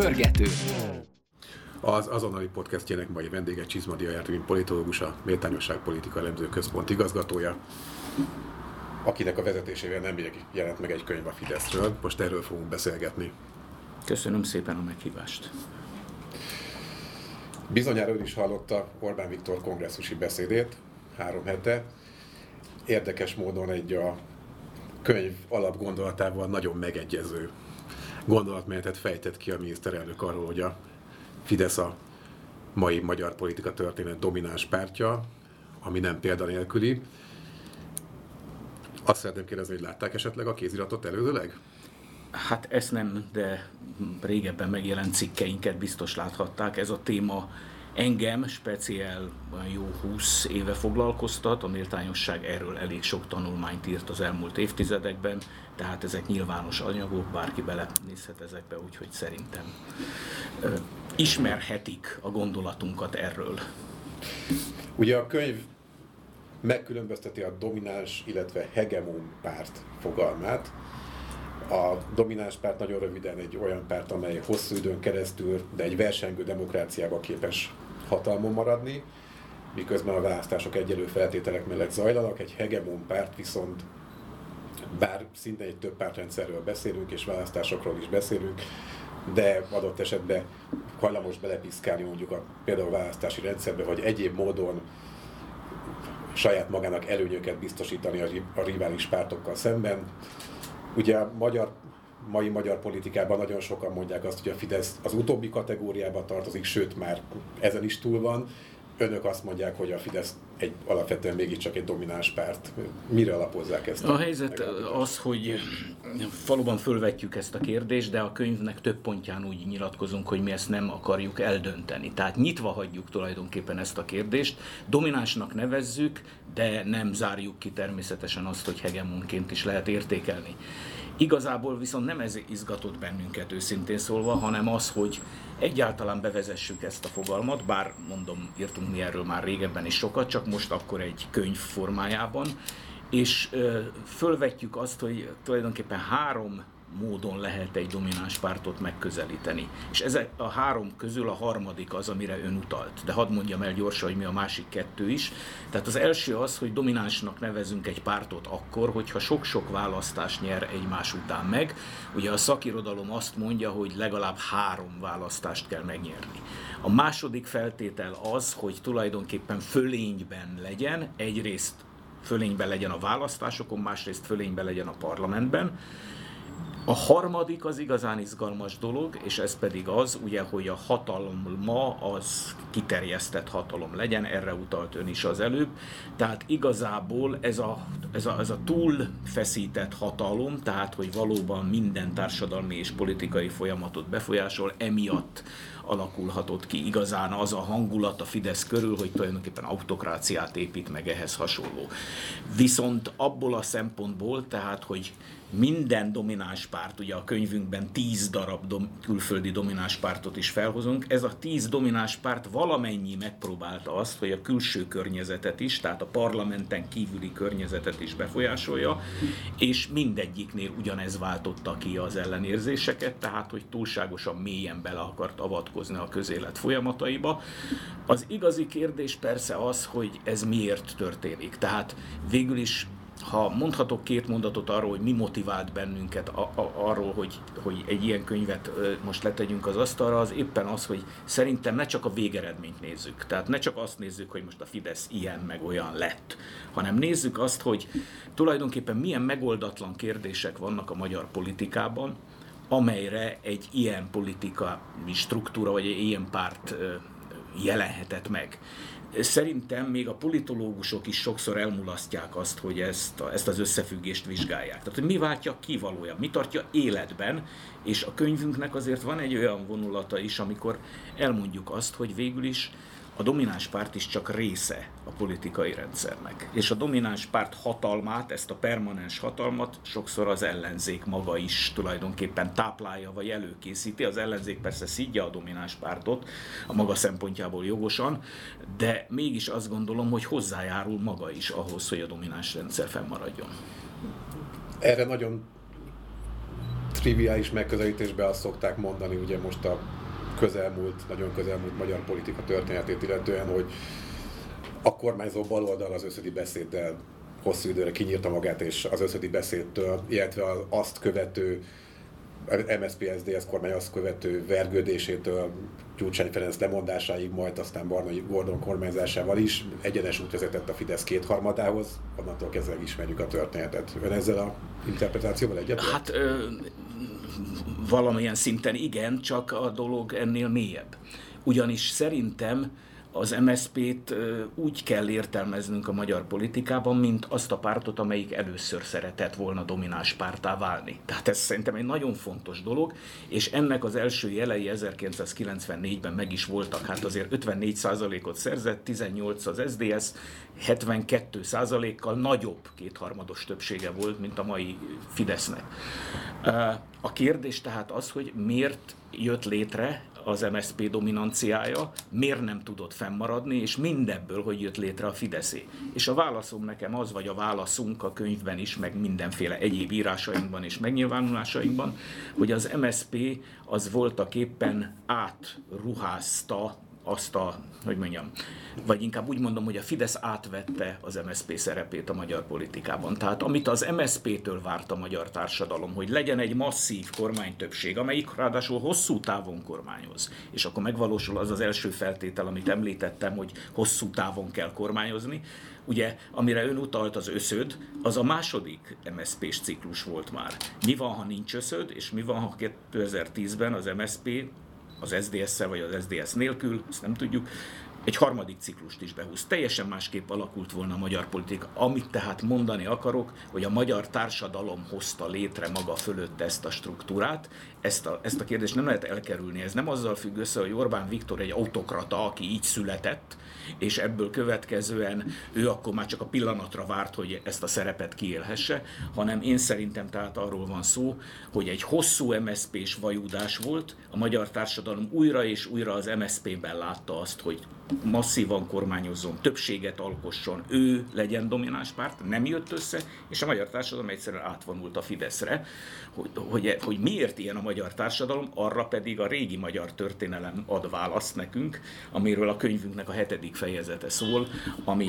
Pörgető. Az azonnali podcastjének mai vendége Csizmadia Jártvin politológus, a Méltányosság Politika Elemző Központ igazgatója, akinek a vezetésével nem jelent meg egy könyv a Fideszről. Most erről fogunk beszélgetni. Köszönöm szépen a meghívást. Bizonyára ön is hallotta Orbán Viktor kongresszusi beszédét három hete. Érdekes módon egy a könyv alapgondolatával nagyon megegyező gondolatmenetet fejtett ki a miniszterelnök arról, hogy a Fidesz a mai magyar politika történet domináns pártja, ami nem példanélküli. Azt szeretném kérdezni, hogy látták esetleg a kéziratot előzőleg? Hát ezt nem, de régebben megjelent cikkeinket biztos láthatták. Ez a téma engem speciál jó 20 éve foglalkoztat, a méltányosság erről elég sok tanulmányt írt az elmúlt évtizedekben, tehát ezek nyilvános anyagok, bárki belenézhet ezekbe, úgyhogy szerintem ismerhetik a gondolatunkat erről. Ugye a könyv megkülönbözteti a domináns, illetve hegemon párt fogalmát. A domináns párt nagyon röviden egy olyan párt, amely hosszú időn keresztül, de egy versengő demokráciába képes hatalmon maradni, miközben a választások egyelő feltételek mellett zajlanak. Egy hegemon párt viszont, bár szinte egy több pártrendszerről beszélünk, és választásokról is beszélünk, de adott esetben hajlamos belepiszkálni mondjuk a, például a választási rendszerbe, vagy egyéb módon saját magának előnyöket biztosítani a rivális pártokkal szemben. Ugye magyar, mai magyar politikában nagyon sokan mondják azt, hogy a Fidesz az utóbbi kategóriába tartozik, sőt már ezen is túl van. Önök azt mondják, hogy a Fidesz egy, alapvetően mégiscsak egy domináns párt. Mire alapozzák ezt? A, a helyzet az, hogy valóban fölvetjük ezt a kérdést, de a könyvnek több pontján úgy nyilatkozunk, hogy mi ezt nem akarjuk eldönteni. Tehát nyitva hagyjuk tulajdonképpen ezt a kérdést. Dominánsnak nevezzük, de nem zárjuk ki természetesen azt, hogy hegemonként is lehet értékelni. Igazából viszont nem ez izgatott bennünket őszintén szólva, hanem az, hogy egyáltalán bevezessük ezt a fogalmat, bár mondom, írtunk mi erről már régebben is sokat, csak most akkor egy könyv formájában, és fölvetjük azt, hogy tulajdonképpen három módon lehet egy domináns pártot megközelíteni. És ezek a három közül a harmadik az, amire ön utalt. De hadd mondjam el gyorsan, hogy mi a másik kettő is. Tehát az első az, hogy dominánsnak nevezünk egy pártot akkor, hogyha sok-sok választást nyer egymás után meg. Ugye a szakirodalom azt mondja, hogy legalább három választást kell megnyerni. A második feltétel az, hogy tulajdonképpen fölényben legyen, egyrészt fölényben legyen a választásokon, másrészt fölényben legyen a parlamentben, a harmadik az igazán izgalmas dolog, és ez pedig az, ugye, hogy a hatalom ma az kiterjesztett hatalom legyen, erre utalt ön is az előbb. Tehát igazából ez a, ez a, ez a túl feszített hatalom, tehát hogy valóban minden társadalmi és politikai folyamatot befolyásol, emiatt alakulhatott ki igazán az a hangulat a Fidesz körül, hogy tulajdonképpen autokráciát épít meg ehhez hasonló. Viszont abból a szempontból, tehát hogy minden domináns párt, ugye a könyvünkben tíz darab dom, külföldi domináns pártot is felhozunk, ez a tíz domináns párt valamennyi megpróbálta azt, hogy a külső környezetet is, tehát a parlamenten kívüli környezetet is befolyásolja, és mindegyiknél ugyanez váltotta ki az ellenérzéseket, tehát hogy túlságosan mélyen bele akart avatkozni a közélet folyamataiba. Az igazi kérdés persze az, hogy ez miért történik. Tehát végül is ha mondhatok két mondatot arról, hogy mi motivált bennünket a, a, arról, hogy, hogy egy ilyen könyvet most letegyünk az asztalra, az éppen az, hogy szerintem ne csak a végeredményt nézzük. Tehát ne csak azt nézzük, hogy most a Fidesz ilyen meg olyan lett, hanem nézzük azt, hogy tulajdonképpen milyen megoldatlan kérdések vannak a magyar politikában, amelyre egy ilyen politikai struktúra, vagy egy ilyen párt jelenhetett meg. Szerintem még a politológusok is sokszor elmulasztják azt, hogy ezt, a, ezt az összefüggést vizsgálják. Tehát, hogy mi váltja ki valójában, mi tartja életben, és a könyvünknek azért van egy olyan vonulata is, amikor elmondjuk azt, hogy végül is a domináns párt is csak része a politikai rendszernek. És a domináns párt hatalmát, ezt a permanens hatalmat sokszor az ellenzék maga is tulajdonképpen táplálja vagy előkészíti. Az ellenzék persze szidja a domináns pártot a maga szempontjából jogosan, de mégis azt gondolom, hogy hozzájárul maga is ahhoz, hogy a domináns rendszer fennmaradjon. Erre nagyon triviális megközelítésben azt szokták mondani, ugye most a közelmúlt, nagyon közelmúlt magyar politika történetét illetően, hogy a kormányzó baloldal az összödi beszéddel hosszú időre kinyírta magát, és az összödi beszédtől, illetve azt követő MSZP-SZDSZ kormány azt követő vergődésétől Gyurcsány Ferenc lemondásáig, majd aztán Barnai Gordon kormányzásával is egyenes út vezetett a Fidesz kétharmadához, onnantól kezdve ismerjük a történetet. Ön ezzel a interpretációval egyet? Hát ö, valamilyen szinten igen, csak a dolog ennél mélyebb. Ugyanis szerintem az MSZP-t úgy kell értelmeznünk a magyar politikában, mint azt a pártot, amelyik először szeretett volna domináns pártá válni. Tehát ez szerintem egy nagyon fontos dolog, és ennek az első jelei 1994-ben meg is voltak. Hát azért 54%-ot szerzett, 18 az SDS, 72%-kal nagyobb kétharmados többsége volt, mint a mai Fidesznek. A kérdés tehát az, hogy miért jött létre az MSZP dominanciája, miért nem tudott fennmaradni, és mindebből, hogy jött létre a Fideszé. És a válaszom nekem az, vagy a válaszunk a könyvben is, meg mindenféle egyéb írásainkban és megnyilvánulásainkban, hogy az MSZP az voltak éppen átruházta azt a, hogy mondjam, vagy inkább úgy mondom, hogy a Fidesz átvette az MSZP szerepét a magyar politikában. Tehát amit az MSZP-től várt a magyar társadalom, hogy legyen egy masszív kormánytöbbség, amelyik ráadásul hosszú távon kormányoz, és akkor megvalósul az az első feltétel, amit említettem, hogy hosszú távon kell kormányozni, Ugye, amire ön utalt az összöd, az a második MSZP-s ciklus volt már. Mi van, ha nincs összöd, és mi van, ha 2010-ben az MSZP az SDS-szel vagy az SDS nélkül, ezt nem tudjuk, egy harmadik ciklust is behúz. Teljesen másképp alakult volna a magyar politika. Amit tehát mondani akarok, hogy a magyar társadalom hozta létre maga fölött ezt a struktúrát, ezt a, ezt a kérdést nem lehet elkerülni. Ez nem azzal függ össze, hogy Orbán Viktor egy autokrata, aki így született, és ebből következően ő akkor már csak a pillanatra várt, hogy ezt a szerepet kiélhesse, hanem én szerintem tehát arról van szó, hogy egy hosszú MSZP-s vajúdás volt, a magyar társadalom újra és újra az MSZP-ben látta azt, hogy masszívan kormányozzon, többséget alkosson, ő legyen domináns párt, nem jött össze, és a magyar társadalom egyszerűen átvonult a Fideszre. Hogy, hogy, hogy miért ilyen a magyar társadalom, arra pedig a régi magyar történelem ad választ nekünk, amiről a könyvünknek a hetedik fejezete szól, ami